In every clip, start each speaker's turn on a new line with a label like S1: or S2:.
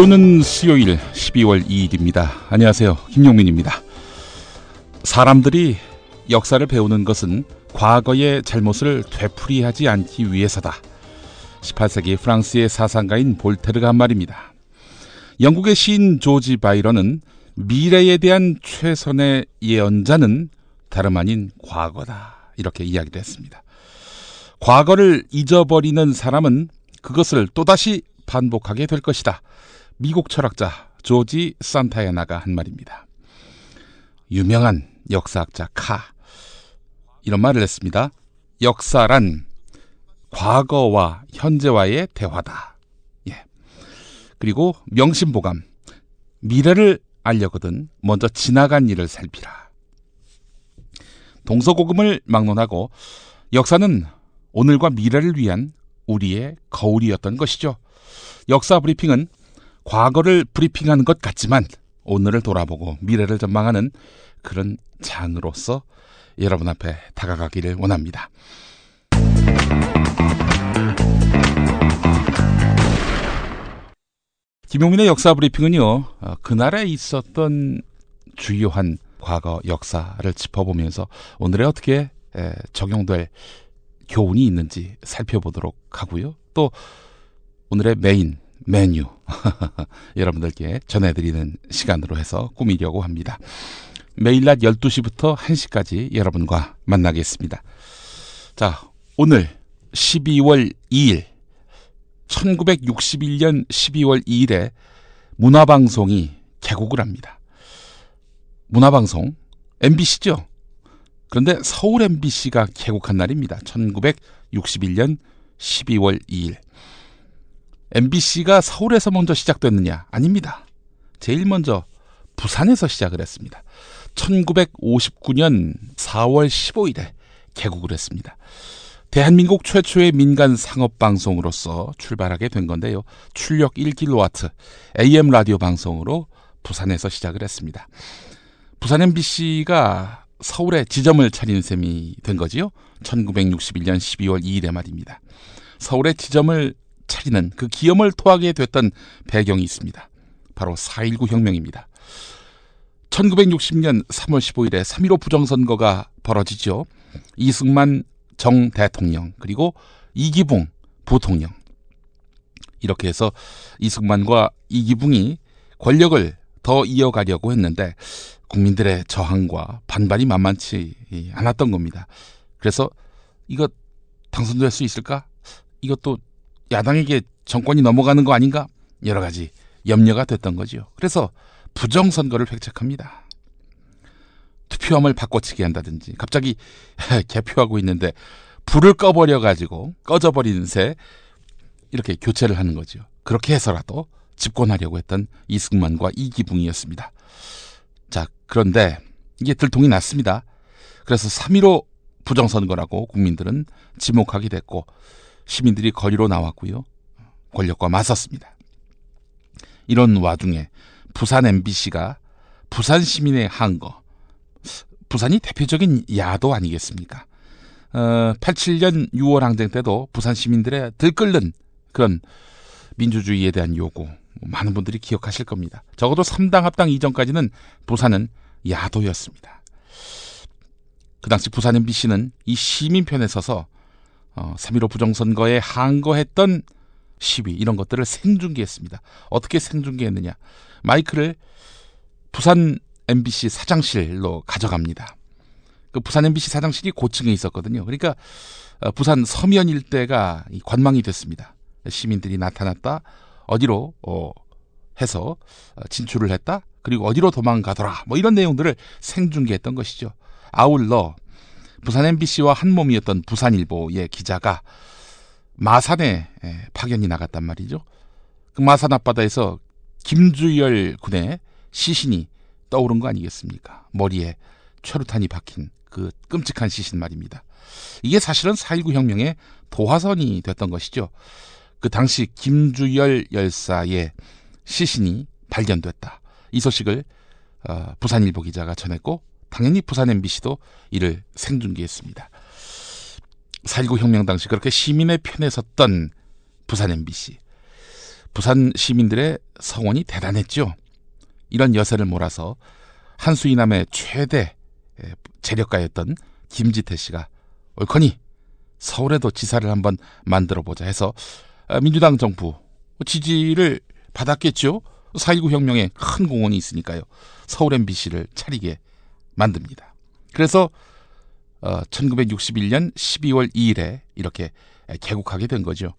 S1: 비 오는 수요일 12월 2일입니다. 안녕하세요. 김용민입니다. 사람들이 역사를 배우는 것은 과거의 잘못을 되풀이하지 않기 위해서다. 18세기 프랑스의 사상가인 볼테르가 한 말입니다. 영국의 시인 조지 바이런은 미래에 대한 최선의 예언자는 다름 아닌 과거다. 이렇게 이야기를 했습니다. 과거를 잊어버리는 사람은 그것을 또다시 반복하게 될 것이다. 미국 철학자 조지 산타야나가 한 말입니다. 유명한 역사학자 카 이런 말을 했습니다. 역사란 과거와 현재와의 대화다. 예. 그리고 명심보감 미래를 알려거든 먼저 지나간 일을 살피라. 동서고금을 막론하고 역사는 오늘과 미래를 위한 우리의 거울이었던 것이죠. 역사 브리핑은 과거를 브리핑하는 것 같지만 오늘을 돌아보고 미래를 전망하는 그런 장으로서 여러분 앞에 다가가기를 원합니다. 김용민의 역사 브리핑은요, 어, 그날에 있었던 주요한 과거 역사를 짚어보면서 오늘에 어떻게 적용될 교훈이 있는지 살펴보도록 하고요. 또 오늘의 메인 메뉴 여러분들께 전해드리는 시간으로 해서 꾸미려고 합니다. 매일 낮 12시부터 1시까지 여러분과 만나겠습니다. 자, 오늘 12월 2일 1961년 12월 2일에 문화방송이 개국을 합니다. 문화방송 MBC죠. 그런데 서울 MBC가 개국한 날입니다. 1961년 12월 2일. MBC가 서울에서 먼저 시작됐느냐? 아닙니다. 제일 먼저 부산에서 시작을 했습니다. 1959년 4월 15일에 개국을 했습니다. 대한민국 최초의 민간 상업 방송으로서 출발하게 된 건데요. 출력 1kW AM 라디오 방송으로 부산에서 시작을 했습니다. 부산 MBC가 서울에 지점을 차린 셈이 된 거지요. 1961년 12월 2일에 말입니다. 서울에 지점을 차리는 그 기염을 토하게 됐던 배경이 있습니다. 바로 4.19 혁명입니다. 1960년 3월 15일에 3.15 부정선거가 벌어지죠. 이승만 정 대통령 그리고 이기붕 부통령 이렇게 해서 이승만과 이기붕이 권력을 더 이어가려고 했는데 국민들의 저항과 반발이 만만치 않았던 겁니다. 그래서 이거 당선될 수 있을까? 이것도 야당에게 정권이 넘어가는 거 아닌가? 여러 가지 염려가 됐던 거지요. 그래서 부정선거를 획책합니다. 투표함을 바꿔치기 한다든지 갑자기 개표하고 있는데 불을 꺼버려 가지고 꺼져버리는 새 이렇게 교체를 하는 거죠. 그렇게 해서라도 집권하려고 했던 이승만과 이기붕이었습니다. 자, 그런데 이게 들통이 났습니다. 그래서 3.15 부정선거라고 국민들은 지목하게 됐고 시민들이 거리로 나왔고요. 권력과 맞섰습니다. 이런 와중에 부산 MBC가 부산 시민의 한거, 부산이 대표적인 야도 아니겠습니까? 어, 87년 6월 항쟁 때도 부산 시민들의 들끓는 그런 민주주의에 대한 요구 많은 분들이 기억하실 겁니다. 적어도 3당 합당 이전까지는 부산은 야도였습니다. 그 당시 부산 MBC는 이 시민 편에 서서 어, 3.15 부정선거에 항거했던 시위 이런 것들을 생중계했습니다. 어떻게 생중계했느냐? 마이크를 부산 MBC 사장실로 가져갑니다. 그 부산 MBC 사장실이 고층에 있었거든요. 그러니까 어, 부산 서면 일대가 관망이 됐습니다. 시민들이 나타났다. 어디로 어, 해서 어, 진출을 했다. 그리고 어디로 도망가더라. 뭐 이런 내용들을 생중계했던 것이죠. 아울러 부산 MBC와 한 몸이었던 부산일보의 기자가 마산에 파견이 나갔단 말이죠. 그 마산 앞바다에서 김주열 군의 시신이 떠오른 거 아니겠습니까? 머리에 최루탄이 박힌 그 끔찍한 시신 말입니다. 이게 사실은 4.19 혁명의 도화선이 됐던 것이죠. 그 당시 김주열 열사의 시신이 발견됐다. 이 소식을 어, 부산일보 기자가 전했고 당연히 부산 MBC도 이를 생중계했습니다. 4.19 혁명 당시 그렇게 시민의 편에 섰던 부산 MBC. 부산 시민들의 성원이 대단했죠. 이런 여세를 몰아서 한수이남의 최대 재력가였던 김지태 씨가 옳거니 서울에도 지사를 한번 만들어 보자 해서 아, 민주당 정부 지지를 받았겠죠. 4.19 혁명에 큰 공헌이 있으니까요. 서울 MBC를 차리게 만듭니다. 그래서 1961년 12월 2일에 이렇게 개국하게 된 거죠.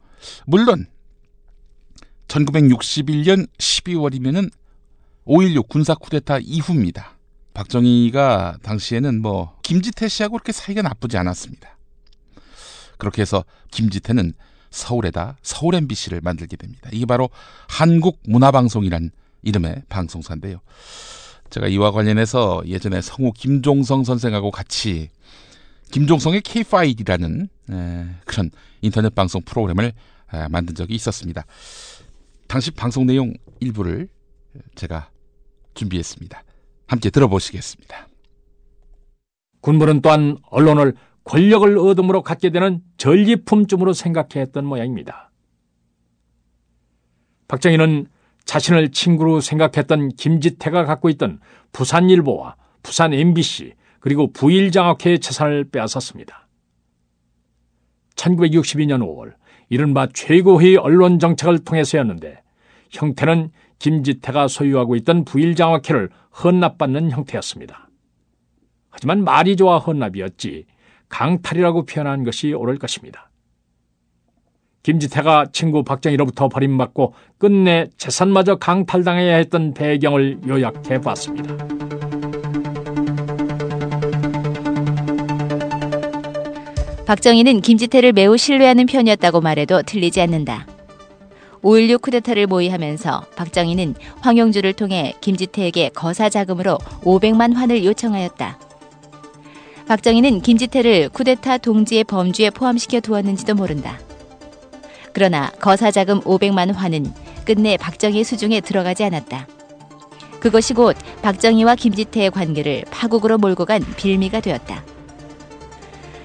S1: 물론 1961년 12월이면은 5.16 군사 쿠데타 이후입니다. 박정희가 당시에는 뭐 김지태 씨하고 그렇게 사이가 나쁘지 않았습니다. 그렇게 해서 김지태는 서울에다 서울 MBC를 만들게 됩니다. 이게 바로 한국문화방송이란 이름의 방송사인데요. 제가 이와 관련해서 예전에 성우 김종성 선생하고 같이 김종성의 K5D라는 그런 인터넷 방송 프로그램을 만든 적이 있었습니다. 당시 방송 내용 일부를 제가 준비했습니다. 함께 들어보시겠습니다.
S2: 군부는 또한 언론을 권력을 얻음으로 갖게 되는 전리품쯤으로 생각했던 모양입니다. 박정희는 자신을 친구로 생각했던 김지태가 갖고 있던 부산일보와 부산 MBC 그리고 부일장학회의 재산을 빼앗았습니다. 1962년 5월 이른바 최고회의 언론 정책을 통해서였는데 형태는 김지태가 소유하고 있던 부일장학회를 헌납받는 형태였습니다. 하지만 말이 좋아 헌납이었지 강탈이라고 표현한 것이 옳을 것입니다. 김지태가 친구 박정희로부터 버림받고 끝내 재산마저 강탈당해야 했던 배경을 요약해 봤습니다.
S3: 박정희는 김지태를 매우 신뢰하는 편이었다고 말해도 틀리지 않는다. 5.16 쿠데타를 모의하면서 박정희는 황용주를 통해 김지태에게 거사 자금으로 500만 환을 요청하였다. 박정희는 김지태를 쿠데타 동지의 범주에 포함시켜 두었는지도 모른다. 그러나 거사 자금 500만 환은 끝내 박정희 수중에 들어가지 않았다. 그것이 곧 박정희와 김지태의 관계를 파국으로 몰고 간 빌미가 되었다.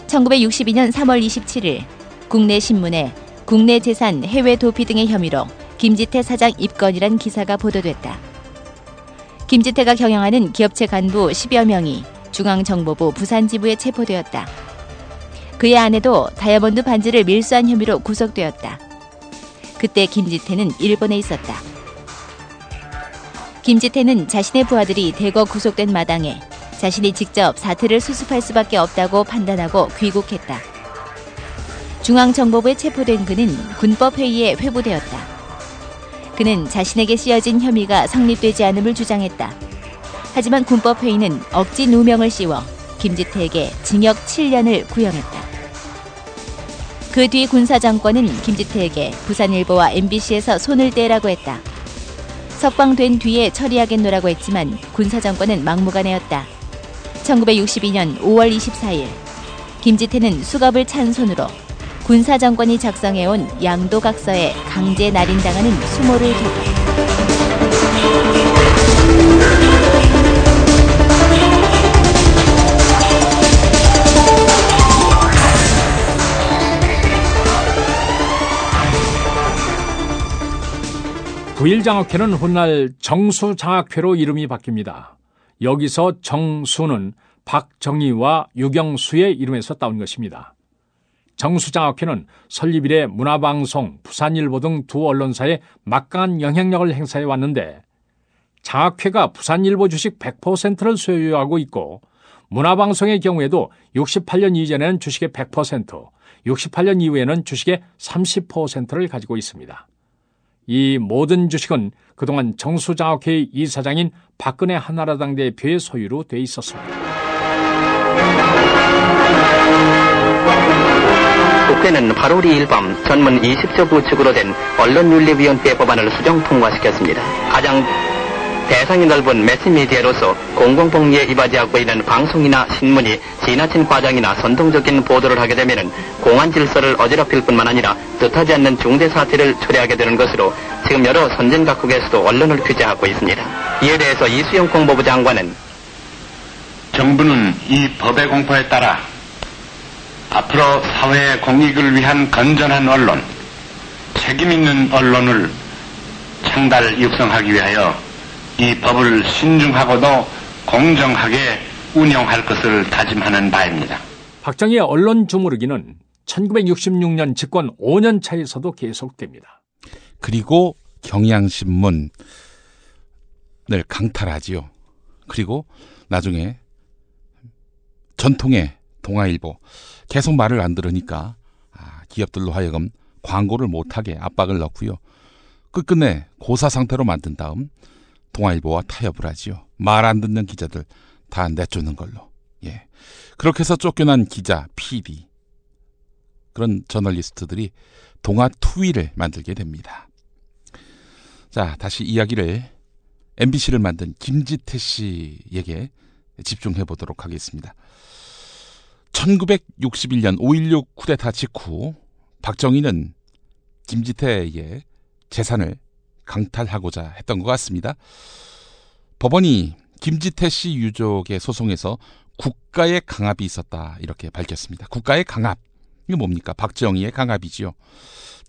S3: 1962년 3월 27일 국내 신문에 국내 재산 해외 도피 등의 혐의로 김지태 사장 입건이란 기사가 보도됐다. 김지태가 경영하는 기업체 간부 10여 명이 중앙정보부 부산지부에 체포되었다. 그의 아내도 다이아몬드 반지를 밀수한 혐의로 구속되었다. 그때 김지태는 일본에 있었다. 김지태는 자신의 부하들이 대거 구속된 마당에 자신이 직접 사태를 수습할 수밖에 없다고 판단하고 귀국했다. 중앙정보부에 체포된 그는 군법회의에 회부되었다. 그는 자신에게 씌어진 혐의가 성립되지 않음을 주장했다. 하지만 군법회의는 억지 누명을 씌워 김지태에게 징역 7년을 구형했다. 그 뒤 군사정권은 김지태에게 부산일보와 MBC에서 손을 떼라고 했다. 석방된 뒤에 처리하겠노라고 했지만 군사정권은 막무가내였다. 1962년 5월 24일 김지태는 수갑을 찬 손으로 군사정권이 작성해온 양도각서에 강제 날인당하는 수모를 겪었다.
S2: 부일장학회는 훗날 정수장학회로 이름이 바뀝니다. 여기서 정수는 박정희와 유경수의 이름에서 따온 것입니다. 정수장학회는 설립 이래 문화방송, 부산일보 등 두 언론사에 막강한 영향력을 행사해 왔는데 장학회가 부산일보 주식 100%를 소유하고 있고 문화방송의 경우에도 68년 이전에는 주식의 100%, 68년 이후에는 주식의 30%를 가지고 있습니다. 이 모든 주식은 그동안 정수장학회 이사장인 박근혜 한나라당 대표의 소유로 돼 있었습니다.
S4: 국회는 8월 2일 밤 전문 20조 구축으로 된 언론윤리위원회 법안을 수정 통과시켰습니다. 가장 대상이 넓은 매스미디어로서 공공복리에 이바지하고 있는 방송이나 신문이 지나친 과장이나 선동적인 보도를 하게 되면 공안 질서를 어지럽힐 뿐만 아니라 뜻하지 않는 중대 사태를 초래하게 되는 것으로 지금 여러 선진 각국에서도 언론을 규제하고 있습니다. 이에 대해서 이수영 공보부 장관은
S5: 정부는 이 법의 공포에 따라 앞으로 사회의 공익을 위한 건전한 언론, 책임 있는 언론을 창달 육성하기 위하여 이 법을 신중하고도 공정하게 운영할 것을 다짐하는 바입니다.
S2: 박정희의 언론 주무르기는 1966년 집권 5년 차에서도 계속됩니다.
S1: 그리고 경향신문을 강탈하지요. 그리고 나중에 전통의 동아일보 계속 말을 안 들으니까 아, 기업들로 하여금 광고를 못하게 압박을 넣고요. 끝끝내 고사 상태로 만든 다음 동아일보와 타협을 하지요. 말 안 듣는 기자들 다 내쫓는 걸로. 예. 그렇게 해서 쫓겨난 기자, PD 그런 저널리스트들이 동아 투위를 만들게 됩니다. 자, 다시 이야기를 MBC를 만든 김지태 씨에게 집중해 보도록 하겠습니다. 1961년 5.16 쿠데타 직후 박정희는 김지태의 재산을 강탈하고자 했던 것 같습니다. 법원이 김지태 씨 유족의 소송에서 국가의 강압이 있었다 이렇게 밝혔습니다. 국가의 강압 이게 뭡니까? 박정희의 강압이지요.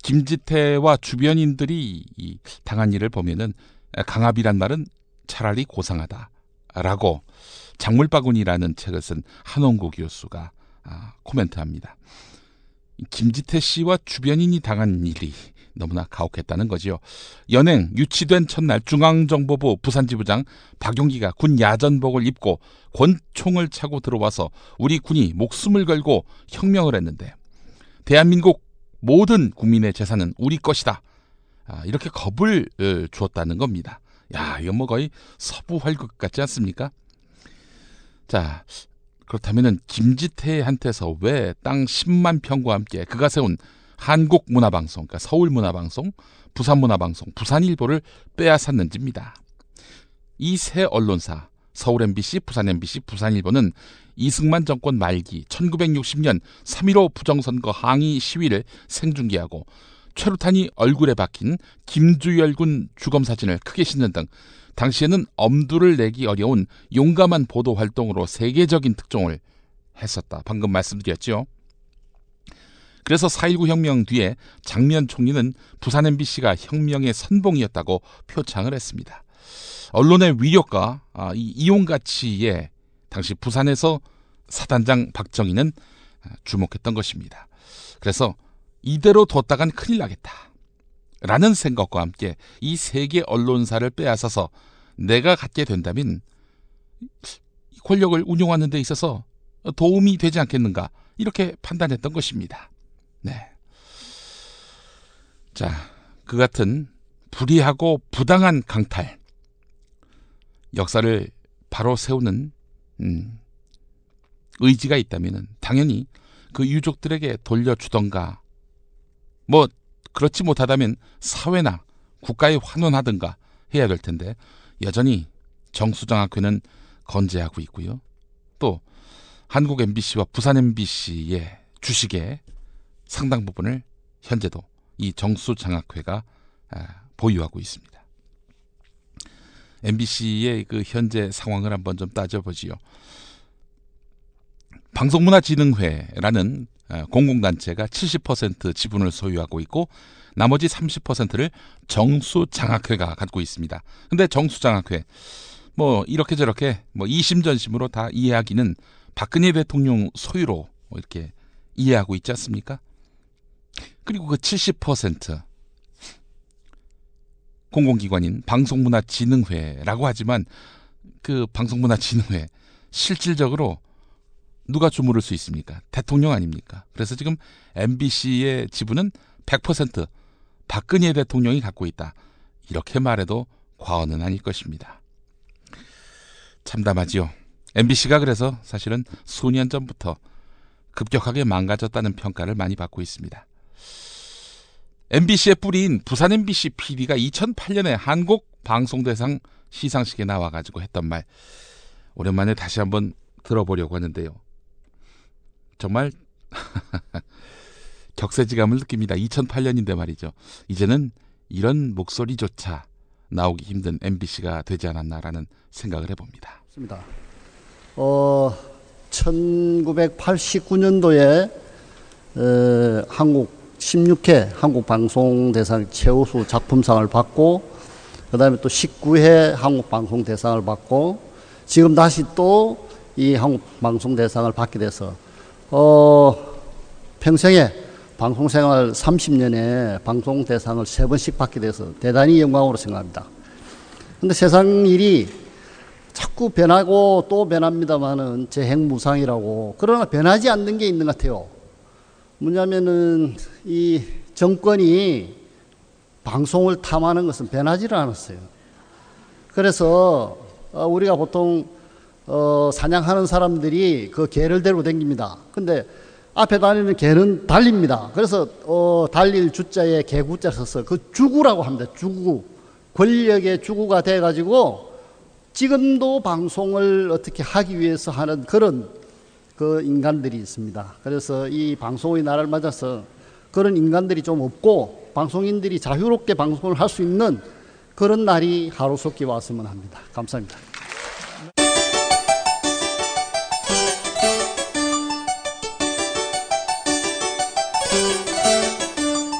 S1: 김지태와 주변인들이 당한 일을 보면은 강압이란 말은 차라리 고상하다라고 작물바구니라는 책을 쓴 한원구 교수가 아, 코멘트합니다. 김지태 씨와 주변인이 당한 일이 너무나 가혹했다는 거지요. 연행 유치된 첫날 중앙정보부 부산지부장 박용기가 군 야전복을 입고 권총을 차고 들어와서 우리 군이 목숨을 걸고 혁명을 했는데 대한민국 모든 국민의 재산은 우리 것이다. 아, 이렇게 겁을 어, 주었다는 겁니다. 야, 이건 뭐 거의 서부 활극 같지 않습니까? 자, 그렇다면은 김지태한테서 왜 땅 10만 평과 함께 그가 세운 한국문화방송, 그러니까 서울문화방송, 부산문화방송, 부산일보를 빼앗았는지입니다. 이 세 언론사, 서울 MBC, 부산 MBC, 부산일보는 이승만 정권 말기 1960년 3.15 부정선거 항의 시위를 생중계하고 최루탄이 얼굴에 박힌 김주열 군 주검 사진을 크게 싣는 등 당시에는 엄두를 내기 어려운 용감한 보도 활동으로 세계적인 특종을 했었다. 방금 말씀드렸죠. 그래서 4.19 혁명 뒤에 장면 총리는 부산 MBC가 혁명의 선봉이었다고 표창을 했습니다. 언론의 위력과 아, 이 이용 가치에 당시 부산에서 사단장 박정희는 아, 주목했던 것입니다. 그래서 이대로 뒀다간 큰일 나겠다. 라는 생각과 함께 이 세계 언론사를 빼앗아서 내가 갖게 된다면 권력을 운용하는 데 있어서 도움이 되지 않겠는가 이렇게 판단했던 것입니다. 네. 자, 그 같은 불의하고 부당한 강탈 역사를 바로 세우는 음, 의지가 있다면 당연히 그 유족들에게 돌려주던가 뭐 그렇지 못하다면 사회나 국가에 환원하든가 해야 될 텐데 여전히 정수장학회는 건재하고 있고요. 또 한국 MBC와 부산 MBC의 주식의 상당 부분을 현재도 이 정수장학회가 아, 보유하고 있습니다. MBC의 그 현재 상황을 한번 좀 따져보지요. 방송문화진흥회라는 아, 공공단체가 70% 지분을 소유하고 있고 나머지 30%를 정수장학회가 갖고 있습니다. 근데 정수장학회 뭐 이렇게 저렇게 뭐 이심전심으로 다 이해하기는 박근혜 대통령 소유로 뭐 이렇게 이해하고 있지 않습니까? 그리고 그 70% 공공기관인 방송문화진흥회라고 하지만 그 방송문화진흥회 실질적으로 누가 주무를 수 있습니까? 대통령 아닙니까? 그래서 지금 MBC의 지분은 100% 박근혜 대통령이 갖고 있다. 이렇게 말해도 과언은 아닐 것입니다. 참담하지요. MBC가 그래서 사실은 수년 전부터 급격하게 망가졌다는 평가를 많이 받고 있습니다. MBC의 뿌리인 부산 MBC PD가 2008년에 한국 방송대상 시상식에 나와가지고 했던 말 오랜만에 다시 한번 들어보려고 하는데요. 정말 격세지감을 느낍니다. 2008년인데 말이죠. 이제는 이런 목소리조차 나오기 힘든 MBC가 되지 않았나라는 생각을 해봅니다.
S6: 맞습니다. 어, 1989년도에 에, 한국 16회 한국방송대상 최우수 작품상을 받고 그 다음에 또 19회 한국 방송 대상을 받고 지금 다시 또 이 한국 방송 대상을 받게 돼서 어 평생에 방송 생활 30년에 방송 대상을 세 번씩 받게 돼서 대단히 영광으로 생각합니다. 근데 세상 일이 자꾸 변하고 또 변합니다만은 재행무상이라고 그러나 변하지 않는 게 있는 것 같아요. 뭐냐면은 이 정권이 방송을 탐하는 것은 변하지를 않았어요. 그래서 어, 우리가 보통 어, 사냥하는 사람들이 그 개를 데리고 댕깁니다. 근데 앞에 다니는 개는 달립니다. 그래서 어, 달릴 주자에 개구자 써서 그 주구라고 합니다. 주구. 권력의 주구가 돼가지고 지금도 방송을 어떻게 하기 위해서 하는 그런 그 인간들이 있습니다. 그래서 이 방송의 날을 맞아서 그런 인간들이 좀 없고 방송인들이 자유롭게 방송을 할 수 있는 그런 날이 하루속히 왔으면 합니다. 감사합니다.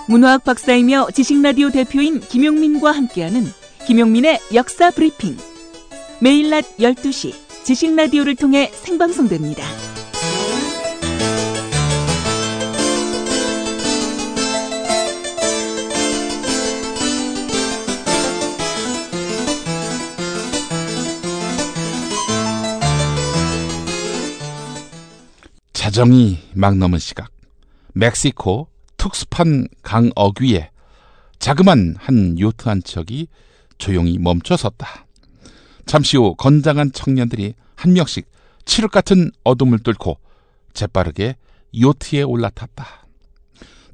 S7: 문화학 박사이며 지식라디오 대표인 김용민과 함께하는 김용민의 역사 브리핑. 매일 낮 12시 지식라디오를 통해 생방송됩니다.
S1: 정이 막 넘은 시각 멕시코 특수판 강 어귀에 자그만 한 요트 한 척이 조용히 멈춰 섰다. 잠시 후 건장한 청년들이 한 명씩 칠흑 같은 어둠을 뚫고 재빠르게 요트에 올라탔다.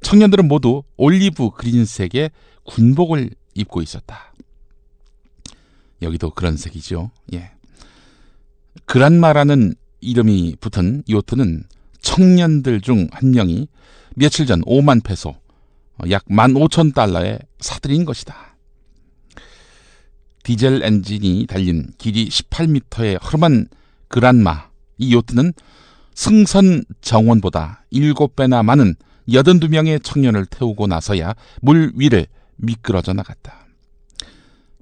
S1: 청년들은 모두 올리브 그린색의 군복을 입고 있었다. 여기도 그런 색이죠. 예. 그란마라는 이름이 붙은 요트는 청년들 중 한 명이 며칠 전 5만 페소, 어, 약 15,000달러에 사들인 것이다. 디젤 엔진이 달린 길이 18m의 허름한 그란마, 이 요트는 승선 정원보다 7배나 많은 82명의 청년을 태우고 나서야 물 위를 미끄러져 나갔다.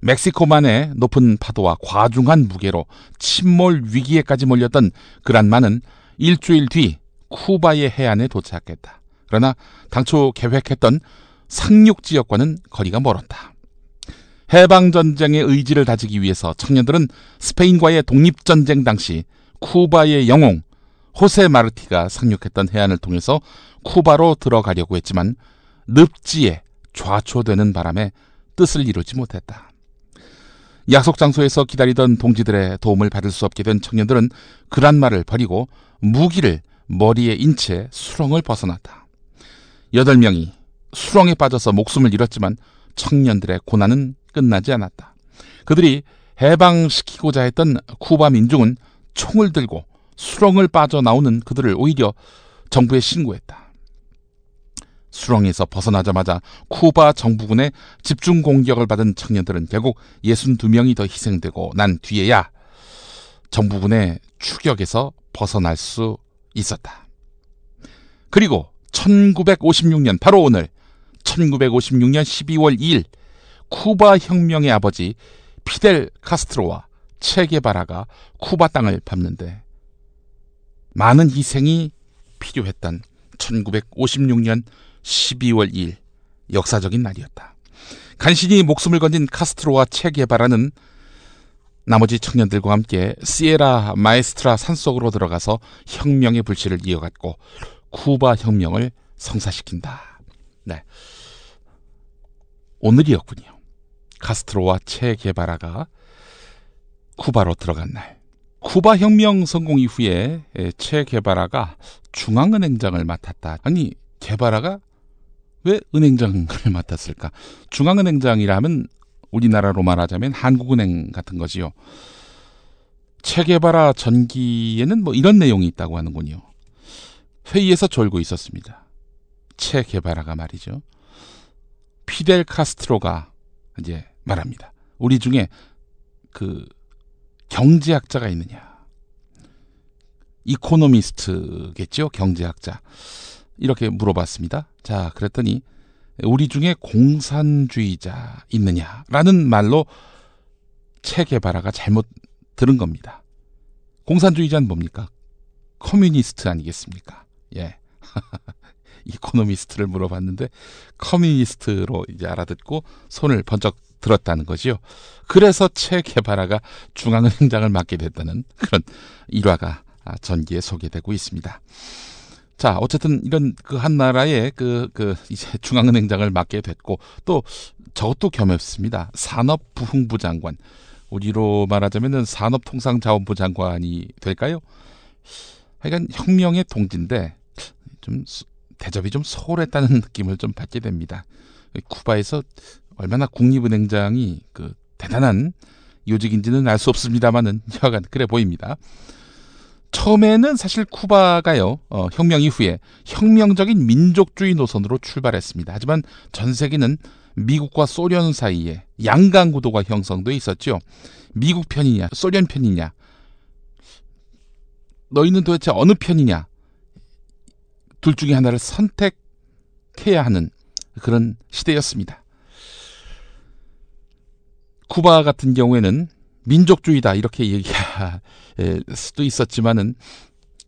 S1: 멕시코만의 높은 파도와 과중한 무게로 침몰 위기에까지 몰렸던 그란마는 일주일 뒤 쿠바의 해안에 도착했다. 그러나 당초 계획했던 상륙 지역과는 거리가 멀었다. 해방전쟁의 의지를 다지기 위해서 청년들은 스페인과의 독립전쟁 당시 쿠바의 영웅 호세 마르티가 상륙했던 해안을 통해서 쿠바로 들어가려고 했지만 늪지에 좌초되는 바람에 뜻을 이루지 못했다. 약속 장소에서 기다리던 동지들의 도움을 받을 수 없게 된 청년들은 그란 말을 버리고 무기를 머리에 인채 수렁을 벗어났다. 여덟 명이 수렁에 빠져서 목숨을 잃었지만 청년들의 고난은 끝나지 않았다. 그들이 해방시키고자 했던 쿠바 민중은 총을 들고 수렁을 빠져나오는 그들을 오히려 정부에 신고했다. 수렁에서 벗어나자마자 쿠바 정부군의 집중 공격을 받은 청년들은 결국 62명이 더 희생되고 난 뒤에야 정부군의 추격에서 벗어날 수 있었다. 그리고 1956년 바로 오늘 1956년 12월 2일 쿠바 혁명의 아버지 피델 카스트로와 체게바라가 쿠바 땅을 밟는데 많은 희생이 필요했던 1956년 12월 2일 역사적인 날이었다. 간신히 목숨을 건진 카스트로와 체게바라는 나머지 청년들과 함께 시에라 마에스트라 산속으로 들어가서 혁명의 불씨를 이어갔고 쿠바 혁명을 성사시킨다. 네. 오늘이었군요. 카스트로와 체 게바라가 쿠바로 들어간 날. 쿠바 혁명 성공 이후에 체 게바라가 중앙은행장을 맡았다. 아니, 게바라가 왜 은행장을 맡았을까? 중앙은행장이라면 우리나라로 말하자면 한국은행 같은 거지요. 체게바라 전기에는 뭐 이런 내용이 있다고 하는군요. 회의에서 졸고 있었습니다. 체 게바라가 말이죠. 피델 카스트로가 이제 말합니다. 우리 중에 그 경제학자가 있느냐. 이코노미스트겠죠? 경제학자. 이렇게 물어봤습니다. 자, 그랬더니 우리 중에 공산주의자 있느냐라는 말로 체 게바라가 잘못 들은 겁니다. 공산주의자는 뭡니까? communist 아니겠습니까? 예. economist를 물어봤는데 communist로 이제 알아듣고 손을 번쩍 들었다는 거지요. 그래서 체 게바라가 중앙은행장을 맡게 됐다는 그런 일화가 전기에 소개되고 있습니다. 자, 어쨌든 이런 그 한 나라의 그, 그, 이제 중앙은행장을 맡게 됐고, 또 저것도 겸했습니다. 산업부흥부 장관. 우리로 말하자면은 산업통상자원부 장관이 될까요? 하여간 혁명의 동지인데, 좀 대접이 좀 소홀했다는 느낌을 좀 받게 됩니다. 쿠바에서 얼마나 국립은행장이 그 대단한 요직인지는 알 수 없습니다만은 여하간 그래 보입니다. 처음에는 사실 쿠바가요, 어, 혁명 이후에 혁명적인 민족주의 노선으로 출발했습니다. 하지만 전 세계는 미국과 소련 사이에 양강 구도가 형성돼 있었죠. 미국 편이냐, 소련 편이냐, 너희는 도대체 어느 편이냐, 둘 중에 하나를 선택해야 하는 그런 시대였습니다. 쿠바 같은 경우에는 민족주의다 이렇게 얘기할 수도 있었지만은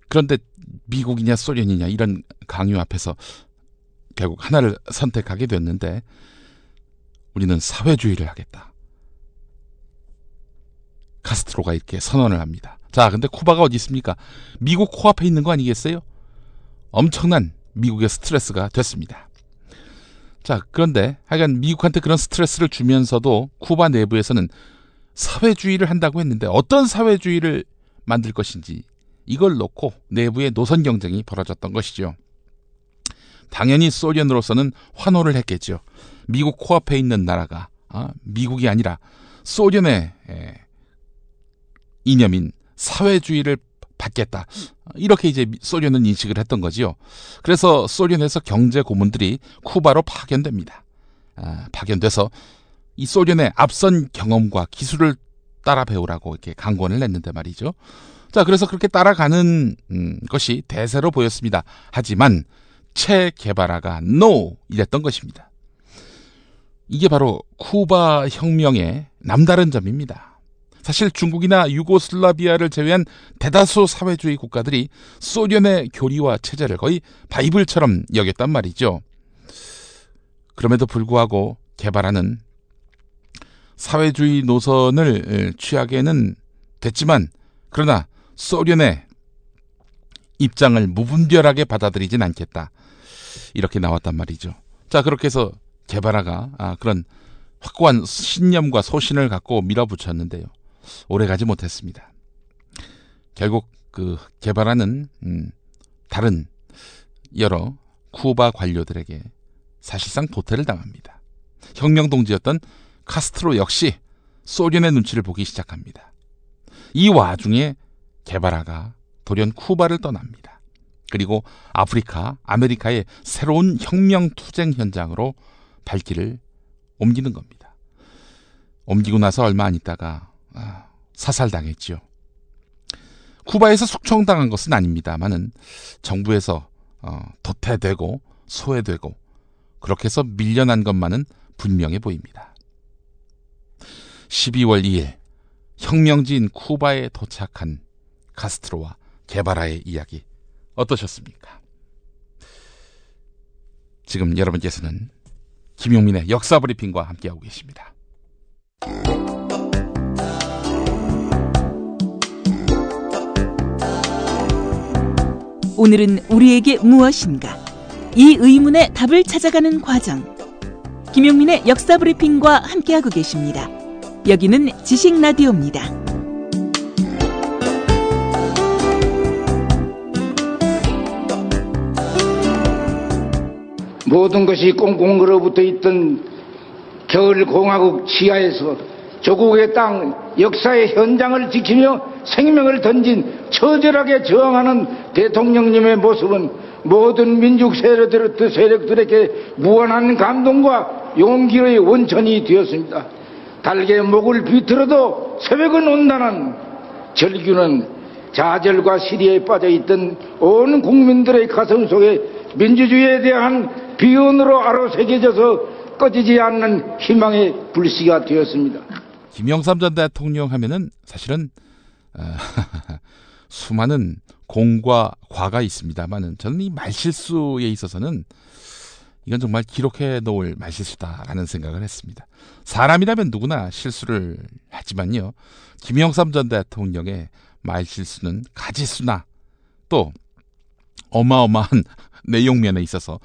S1: 그런데 미국이냐 소련이냐 이런 강요 앞에서 결국 하나를 선택하게 됐는데 우리는 사회주의를 하겠다. 카스트로가 이렇게 선언을 합니다. 자, 근데 쿠바가 어디 있습니까? 미국 코앞에 있는 거 아니겠어요? 엄청난 미국의 스트레스가 됐습니다. 자, 그런데 하여간 미국한테 그런 스트레스를 주면서도 쿠바 내부에서는 사회주의를 한다고 했는데 어떤 사회주의를 만들 것인지 이걸 놓고 내부의 노선 경쟁이 벌어졌던 것이죠. 당연히 소련으로서는 환호를 했겠죠. 미국 코앞에 있는 나라가 아, 미국이 아니라 소련의 에, 이념인 사회주의를 받겠다. 이렇게 이제 소련은 인식을 했던 거지요. 그래서 소련에서 경제 고문들이 쿠바로 파견됩니다. 아, 파견돼서 이 소련의 앞선 경험과 기술을 따라 배우라고 이렇게 강권을 했는데 말이죠. 자, 그래서 그렇게 따라가는 음, 것이 대세로 보였습니다. 하지만 체 게바라가 No 이랬던 것입니다. 이게 바로 쿠바 혁명의 남다른 점입니다. 사실 중국이나 유고슬라비아를 제외한 대다수 사회주의 국가들이 소련의 교리와 체제를 거의 바이블처럼 여겼단 말이죠. 그럼에도 불구하고 게바라는 사회주의 노선을 취하게는 됐지만 그러나 소련의 입장을 무분별하게 받아들이진 않겠다. 이렇게 나왔단 말이죠. 자, 그렇게 해서 개발아가 아, 그런 확고한 신념과 소신을 갖고 밀어붙였는데요. 오래 가지 못했습니다. 결국 그 개발하는 음, 다른 여러 쿠바 관료들에게 사실상 도태를 당합니다. 혁명 동지였던 카스트로 역시 소련의 눈치를 보기 시작합니다. 이 와중에 개발아가 돌연 쿠바를 떠납니다. 그리고 아프리카, 아메리카의 새로운 혁명 투쟁 현장으로 발길을 옮기는 겁니다. 옮기고 나서 얼마 안 있다가 아, 사살당했지요. 쿠바에서 숙청당한 것은 아닙니다만은 정부에서 어, 도태되고 소외되고 그렇게 해서 밀려난 것만은 분명해 보입니다. 12월 2일 혁명지인 쿠바에 도착한 카스트로와 게바라의 이야기 어떠셨습니까? 지금 여러분께서는 김용민의 역사 브리핑과 함께하고 계십니다.
S7: 오늘은 우리에게 무엇인가? 이 의문의 답을 찾아가는 과정. 김용민의 역사 브리핑과 함께하고 계십니다. 여기는 지식 라디오입니다.
S8: 모든 것이 꽁꽁 얼어붙어 있던 겨울 공화국 지하에서 조국의 땅 역사의 현장을 지키며 생명을 던진 처절하게 저항하는 대통령님의 모습은 모든 민족 세력들, 세력들에게 무한한 감동과 용기의 원천이 되었습니다. 달게 목을 비틀어도 새벽은 온다는 절규는 좌절과 시리에 빠져 있던 온 국민들의 가슴 속에 민주주의에 대한 비운으로 아로 새겨져서 꺼지지 않는 희망의 불씨가 되었습니다.
S1: 김영삼 전 대통령 하면은 사실은 어, 수많은 공과 과가 있습니다만은 저는 이 말실수에 있어서는 이건 정말 기록해 놓을 말실수다라는 생각을 했습니다. 사람이라면 누구나 실수를 하지만요. 김영삼 전 대통령의 말실수는 가지수나 또 어마어마한 내용면에 있어서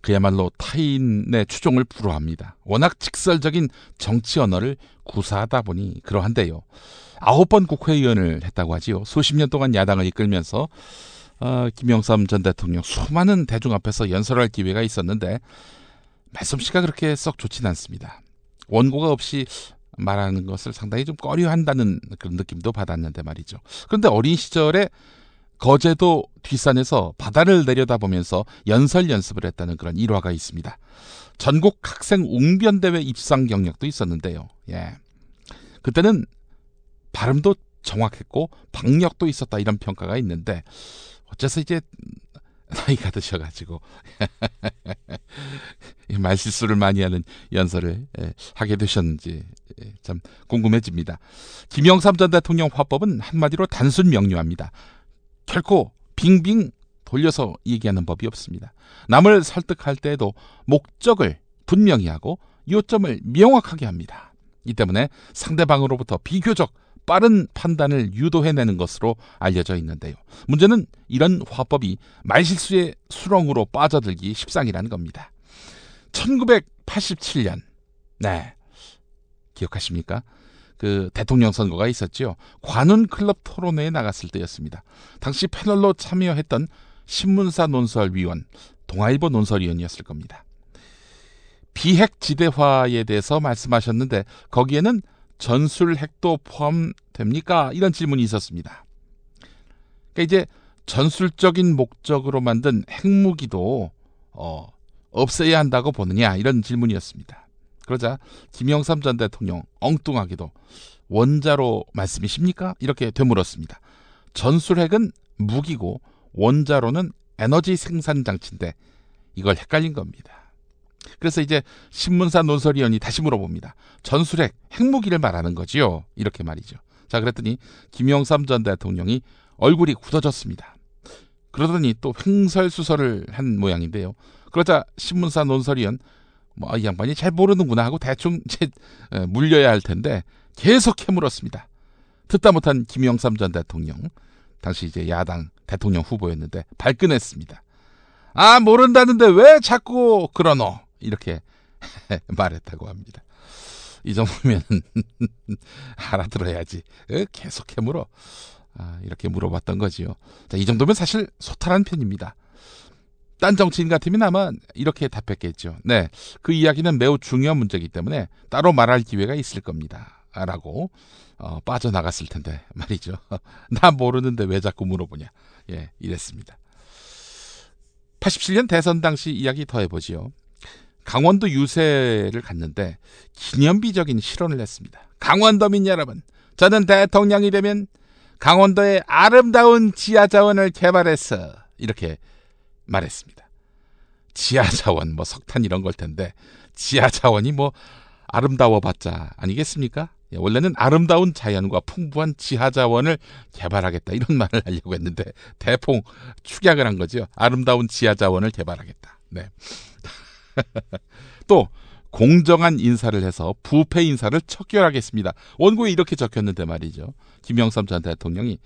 S1: 그야말로 타인의 추종을 불허합니다. 워낙 직설적인 정치 언어를 구사하다 보니 그러한데요. 아홉 번 국회의원을 했다고 하지요. 수십 년 동안 야당을 이끌면서 어, 김영삼 전 대통령 수많은 대중 앞에서 연설할 기회가 있었는데 말솜씨가 그렇게 썩 좋진 않습니다. 원고가 없이 말하는 것을 상당히 좀 꺼려한다는 그런 느낌도 받았는데 말이죠. 그런데 어린 시절에 거제도 뒷산에서 바다를 내려다보면서 연설 연습을 했다는 그런 일화가 있습니다. 전국 학생 웅변대회 입상 경력도 있었는데요. 예. 그때는 발음도 정확했고 박력도 있었다 이런 평가가 있는데 어째서 이제 나이가 드셔가지고 말실수를 많이 하는 연설을 예, 하게 되셨는지 예, 참 궁금해집니다. 김영삼 전 대통령 화법은 한마디로 단순 명료합니다. 결코 빙빙 돌려서 얘기하는 법이 없습니다. 남을 설득할 때에도 목적을 분명히 하고 요점을 명확하게 합니다. 이 때문에 상대방으로부터 비교적 빠른 판단을 유도해내는 것으로 알려져 있는데요. 문제는 이런 화법이 말실수의 수렁으로 빠져들기 십상이라는 겁니다. 1987년, 네. 기억하십니까? 그 대통령 선거가 있었죠. 관훈 클럽 토론회에 나갔을 때였습니다. 당시 패널로 참여했던 신문사 논설위원, 동아일보 논설위원이었을 겁니다. 비핵 지대화에 대해서 말씀하셨는데 거기에는 전술 핵도 포함됩니까? 이런 질문이 있었습니다. 그러니까 이제 전술적인 목적으로 만든 핵무기도 어, 없애야 한다고 보느냐 이런 질문이었습니다. 그러자 김영삼 전 대통령 엉뚱하게도 원자로 말씀이십니까? 이렇게 되물었습니다. 전술핵은 무기고 원자로는 에너지 생산 장치인데 이걸 헷갈린 겁니다. 그래서 이제 신문사 논설위원이 다시 물어봅니다. 전술핵, 핵무기를 말하는 거지요? 이렇게 말이죠. 자, 그랬더니 김영삼 전 대통령이 얼굴이 굳어졌습니다. 그러더니 또 횡설수설을 한 모양인데요. 그러자 신문사 논설위원 뭐 이 양반이 잘 모르는구나 하고 대충 이제 물려야 할 텐데 계속 캐물었습니다. 듣다 못한 김영삼 전 대통령 당시 이제 야당 대통령 후보였는데 발끈했습니다. 아 모른다는데 왜 자꾸 그러노? 이렇게 말했다고 합니다. 이 정도면 알아들어야지. 계속 해물어. 아, 이렇게 물어봤던 거지요. 자, 이 정도면 사실 소탈한 편입니다. 딴 정치인 같으면 아마 이렇게 답했겠죠. 네, 그 이야기는 매우 중요한 문제이기 때문에 따로 말할 기회가 있을 겁니다. 라고 어, 빠져나갔을 텐데 말이죠. 나 모르는데 왜 자꾸 물어보냐. 예, 이랬습니다. 87년 대선 당시 이야기 더 해보지요. 강원도 유세를 갔는데 기념비적인 실언을 했습니다. 강원도민 여러분, 저는 대통령이 되면 강원도의 아름다운 지하 자원을 개발해서 이렇게 말했습니다. 지하 자원, 뭐 석탄 이런 걸 텐데 지하 자원이 뭐 아름다워봤자 아니겠습니까? 예, 원래는 아름다운 자연과 풍부한 지하 자원을 개발하겠다 이런 말을 하려고 했는데 대폭 축약을 한 거죠. 아름다운 지하 자원을 개발하겠다. 네. 또 공정한 인사를 해서 부패 인사를 척결하겠습니다. 원고에 이렇게 적혔는데 말이죠. 김영삼 전 대통령이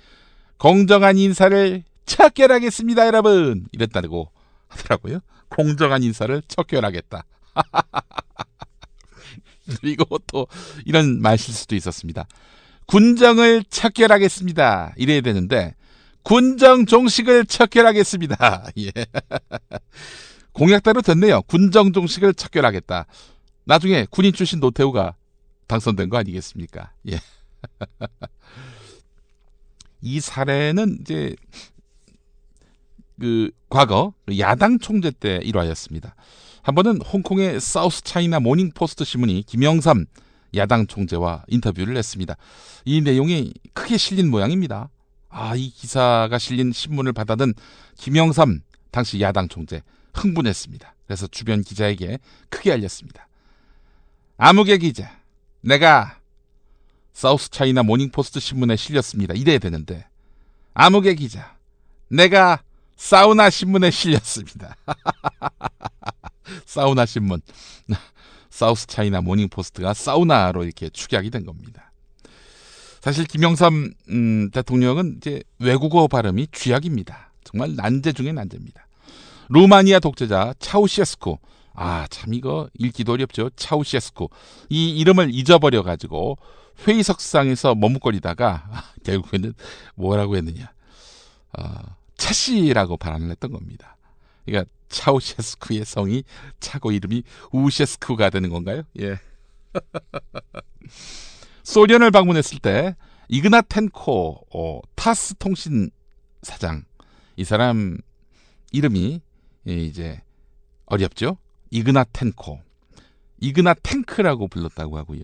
S1: 공정한 인사를 척결하겠습니다, 여러분. 이랬다고 하더라고요. 공정한 인사를 척결하겠다. 그리고 또 이런 말실수도 있었습니다. 군정을 척결하겠습니다. 이래야 되는데 군정 종식을 척결하겠습니다. 예. 공약대로 됐네요. 군정 종식을 척결하겠다. 나중에 군인 출신 노태우가 당선된 거 아니겠습니까? 예. 이 사례는 이제 그 과거 야당 총재 때 일화였습니다. 한 번은 홍콩의 South China Morning Post 신문이 김영삼 야당 총재와 인터뷰를 했습니다. 이 내용이 크게 실린 모양입니다. 아, 이 기사가 실린 신문을 받아든 김영삼 당시 야당 총재 흥분했습니다. 그래서 주변 기자에게 크게 알렸습니다. 아무개 기자, 내가 South China Morning Post 신문에 실렸습니다. 이래야 되는데 아무개 기자, 내가 사우나 신문에 실렸습니다. 사우나 신문. South China Morning Post가 사우나로 이렇게 축약이 된 겁니다. 사실 김영삼 음, 대통령은 이제 외국어 발음이 쥐약입니다. 정말 난제 중의 난제입니다. 루마니아 독재자 차우시에스쿠. 아, 참 이거 읽기도 어렵죠. 차우시에스쿠. 이 이름을 잊어버려 가지고 회의석상에서 머뭇거리다가 결국에는 뭐라고 했느냐. 어, 차씨라고 발언을 했던 겁니다. 그러니까 차우셰스쿠의 성이 차고 이름이 우셰스쿠가 되는 건가요? 예. 소련을 방문했을 때 이그나텐코 어, 타스 통신 사장 이 사람 이름이 예, 이제 어렵죠. 이그나 텐코 이그나 탱크라고 불렀다고 하고요.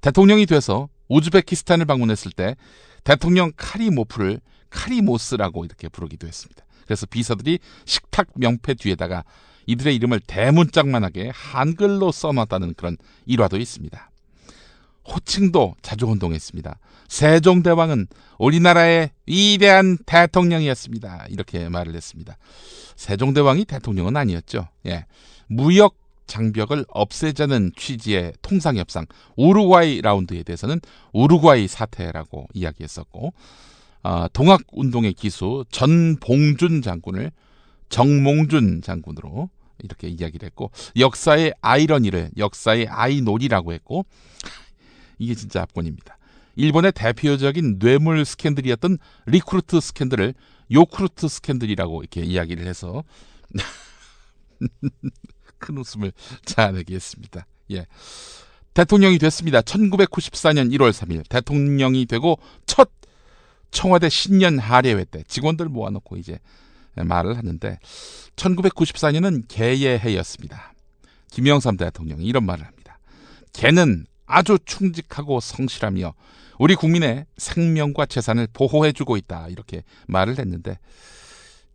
S1: 대통령이 돼서 우즈베키스탄을 방문했을 때 대통령 카리모프를 카리모스라고 이렇게 부르기도 했습니다. 그래서 비서들이 식탁 명패 뒤에다가 이들의 이름을 대문짝만하게 한글로 써놨다는 그런 일화도 있습니다. 호칭도 자주 혼동했습니다. 세종대왕은 우리나라의 위대한 대통령이었습니다. 이렇게 말을 했습니다. 세종대왕이 대통령은 아니었죠. 예. 무역 장벽을 없애자는 취지의 통상협상 우루과이 라운드에 대해서는 우루과이 사태라고 이야기했었고 어, 동학운동의 기수 전봉준 장군을 정몽준 장군으로 이렇게 이야기를 했고 역사의 아이러니를 역사의 아이놀이라고 했고 이게 진짜 압권입니다. 일본의 대표적인 뇌물 스캔들이었던 리크루트 스캔들을 요구르트 스캔들이라고 이렇게 이야기를 해서 큰 웃음을 자아내게 했습니다. 예. 대통령이 됐습니다. 1994년 1월 3일 대통령이 되고 첫 청와대 신년 하례회 때 직원들 모아놓고 이제 말을 하는데 1994년은 개의 해였습니다. 김영삼 대통령이 이런 말을 합니다. 개는 아주 충직하고 성실하며 우리 국민의 생명과 재산을 보호해주고 있다. 이렇게 말을 했는데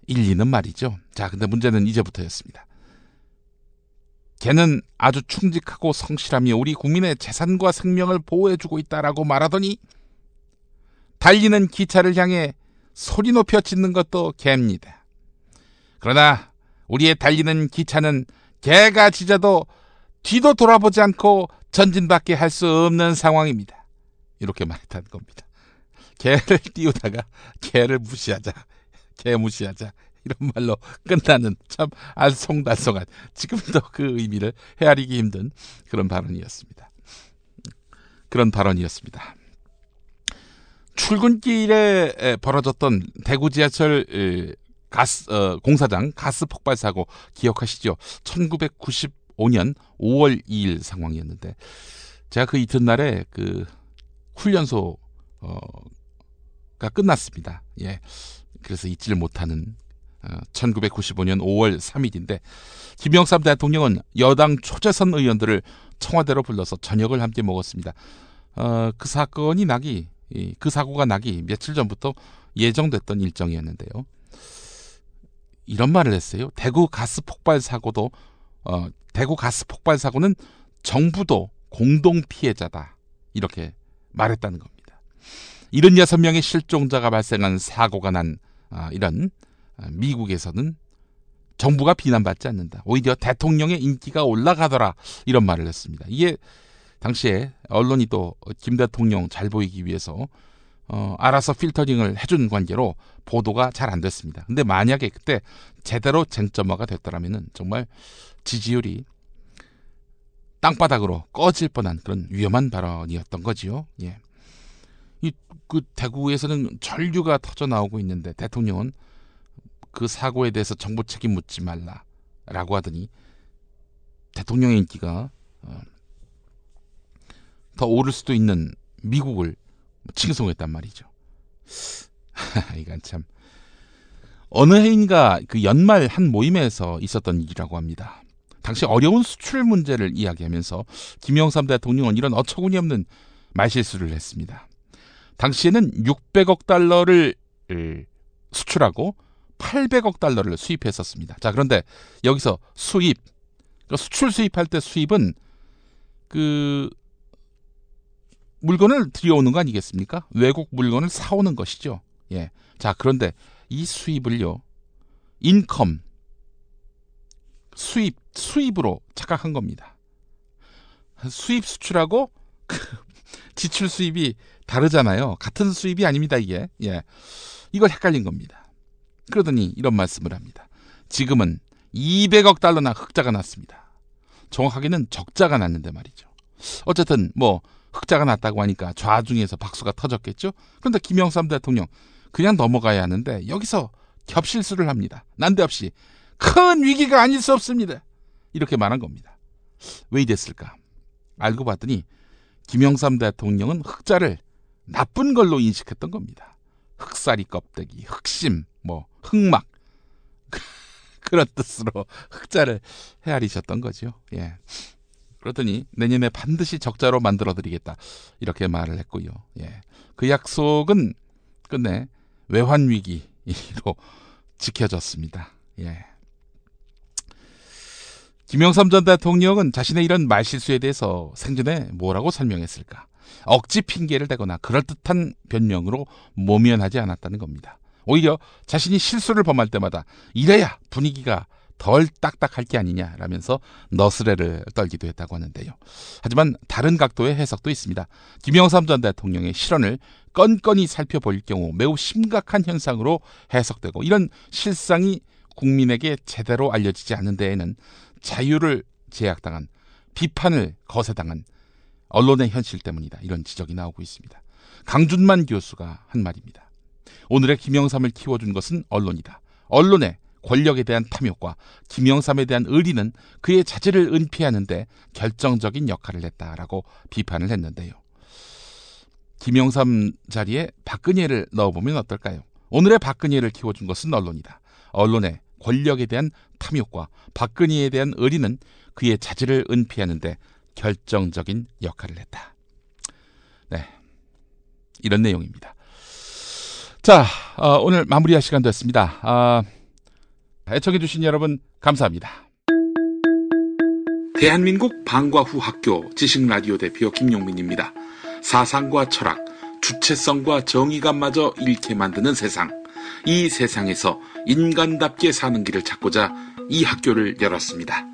S1: 일리는 말이죠. 자, 근데 문제는 이제부터였습니다. 개는 아주 충직하고 성실하며 우리 국민의 재산과 생명을 보호해주고 있다라고 말하더니 달리는 기차를 향해 소리 높여 짖는 것도 개입니다. 그러나 우리의 달리는 기차는 개가 짖어도 뒤도 돌아보지 않고 전진밖에 할 수 없는 상황입니다. 이렇게 말했다는 겁니다. 개를 띄우다가 개를 무시하자. 개 무시하자. 이런 말로 끝나는 참 알쏭달쏭한 지금도 그 의미를 헤아리기 힘든 그런 발언이었습니다. 그런 발언이었습니다. 출근길에 벌어졌던 대구 지하철 가스 어, 공사장 가스 폭발 사고 기억하시죠? 1995년 5월 2일 상황이었는데 제가 그 이튿날에 그 훈련소 어가 끝났습니다. 예. 그래서 잊지를 못하는 어, 1995년 5월 3일인데 김영삼 대통령은 여당 초재선 의원들을 청와대로 불러서 저녁을 함께 먹었습니다. 어, 그 사건이 나기 그 사고가 나기 며칠 전부터 예정됐던 일정이었는데요. 이런 말을 했어요. 대구 가스 폭발 사고도 어, 대구 가스 폭발 사고는 정부도 공동 피해자다. 이렇게 말했다는 겁니다. 76명의 실종자가 발생한 사고가 난 아, 이런 아, 미국에서는 정부가 비난받지 않는다. 오히려 대통령의 인기가 올라가더라. 이런 말을 했습니다. 이게 당시에 언론이 또 김 대통령 잘 보이기 위해서 어, 알아서 필터링을 해준 관계로 보도가 잘 안 됐습니다. 근데 만약에 그때 제대로 쟁점화가 됐더라면 정말 지지율이 땅바닥으로 꺼질 뻔한 그런 위험한 발언이었던 거지요. 예. 이, 그 대구에서는 전류가 터져 나오고 있는데 대통령은 그 사고에 대해서 정부 책임 묻지 말라라고 하더니 대통령의 인기가 어, 더 오를 수도 있는 미국을 칭송했단 말이죠. 이건 참 어느 해인가 그 연말 한 모임에서 있었던 일이라고 합니다. 당시 어려운 수출 문제를 이야기하면서 김영삼 대통령은 이런 어처구니 없는 말실수를 했습니다. 당시에는 600억 달러를 수출하고 800억 달러를 수입했었습니다. 자, 그런데 여기서 수입, 그러니까 수출 수입할 때 수입은 그 물건을 들여오는 거 아니겠습니까? 외국 물건을 사오는 것이죠. 예. 자, 그런데 이 수입을요, 인컴, 수입, 수입으로 착각한 겁니다. 수입 수출하고 그 지출 수입이 다르잖아요. 같은 수입이 아닙니다, 이게. 예. 이걸 헷갈린 겁니다. 그러더니 이런 말씀을 합니다. 지금은 200억 달러나 흑자가 났습니다. 정확하게는 적자가 났는데 말이죠. 어쨌든 뭐 흑자가 났다고 하니까 좌중에서 박수가 터졌겠죠. 그런데 김영삼 대통령 그냥 넘어가야 하는데 여기서 겹실수를 합니다. 난데없이 큰 위기가 아닐 수 없습니다. 이렇게 말한 겁니다. 왜 이랬을까? 알고 봤더니 김영삼 대통령은 흑자를 나쁜 걸로 인식했던 겁니다. 흑사리 껍데기, 흑심, 뭐 흑막 그런 뜻으로 흑자를 헤아리셨던 거죠. 예. 그러더니 내년에 반드시 적자로 만들어 드리겠다. 이렇게 말을 했고요. 예. 그 약속은 끝내 외환 위기로 지켜졌습니다. 예. 김영삼 전 대통령은 자신의 이런 말실수에 대해서 생전에 뭐라고 설명했을까? 억지 핑계를 대거나 그럴듯한 변명으로 모면하지 않았다는 겁니다. 오히려 자신이 실수를 범할 때마다 이래야 분위기가 덜 딱딱할 게 아니냐라면서 너스레를 떨기도 했다고 하는데요. 하지만 다른 각도의 해석도 있습니다. 김영삼 전 대통령의 실언을 건건히 살펴볼 경우 매우 심각한 현상으로 해석되고 이런 실상이 국민에게 제대로 알려지지 않는 데에는 자유를 제약당한 비판을 거세당한 언론의 현실 때문이다. 이런 지적이 나오고 있습니다. 강준만 교수가 한 말입니다. 오늘의 김영삼을 키워준 것은 언론이다. 언론의 권력에 대한 탐욕과 김영삼에 대한 의리는 그의 자질을 은폐하는데 결정적인 역할을 했다라고 비판을 했는데요. 김영삼 자리에 박근혜를 넣어보면 어떨까요? 오늘의 박근혜를 키워준 것은 언론이다. 언론의 권력에 대한 탐욕과 박근혜에 대한 의리는 그의 자질을 은폐하는데 결정적인 역할을 했다. 네. 이런 내용입니다. 자, 어, 오늘 마무리할 시간 됐습니다. 아, 애청해주신 여러분, 감사합니다. 대한민국 방과 후 학교 지식라디오 대표 김용민입니다. 사상과 철학, 주체성과 정의감마저 잃게 만드는 세상. 이 세상에서 인간답게 사는 길을 찾고자 이 학교를 열었습니다.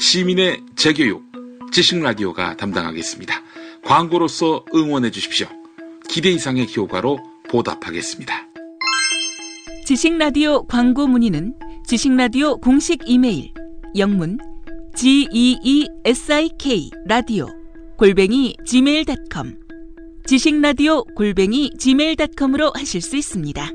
S1: 시민의 재교육, 지식라디오가 담당하겠습니다. 광고로서 응원해 주십시오. 기대 이상의 효과로 보답하겠습니다.
S7: 지식라디오 광고 문의는 지식라디오 공식 이메일 영문 geesik 라디오 골뱅이 gmail.com 지식라디오 골뱅이 gmail.com으로 하실 수 있습니다.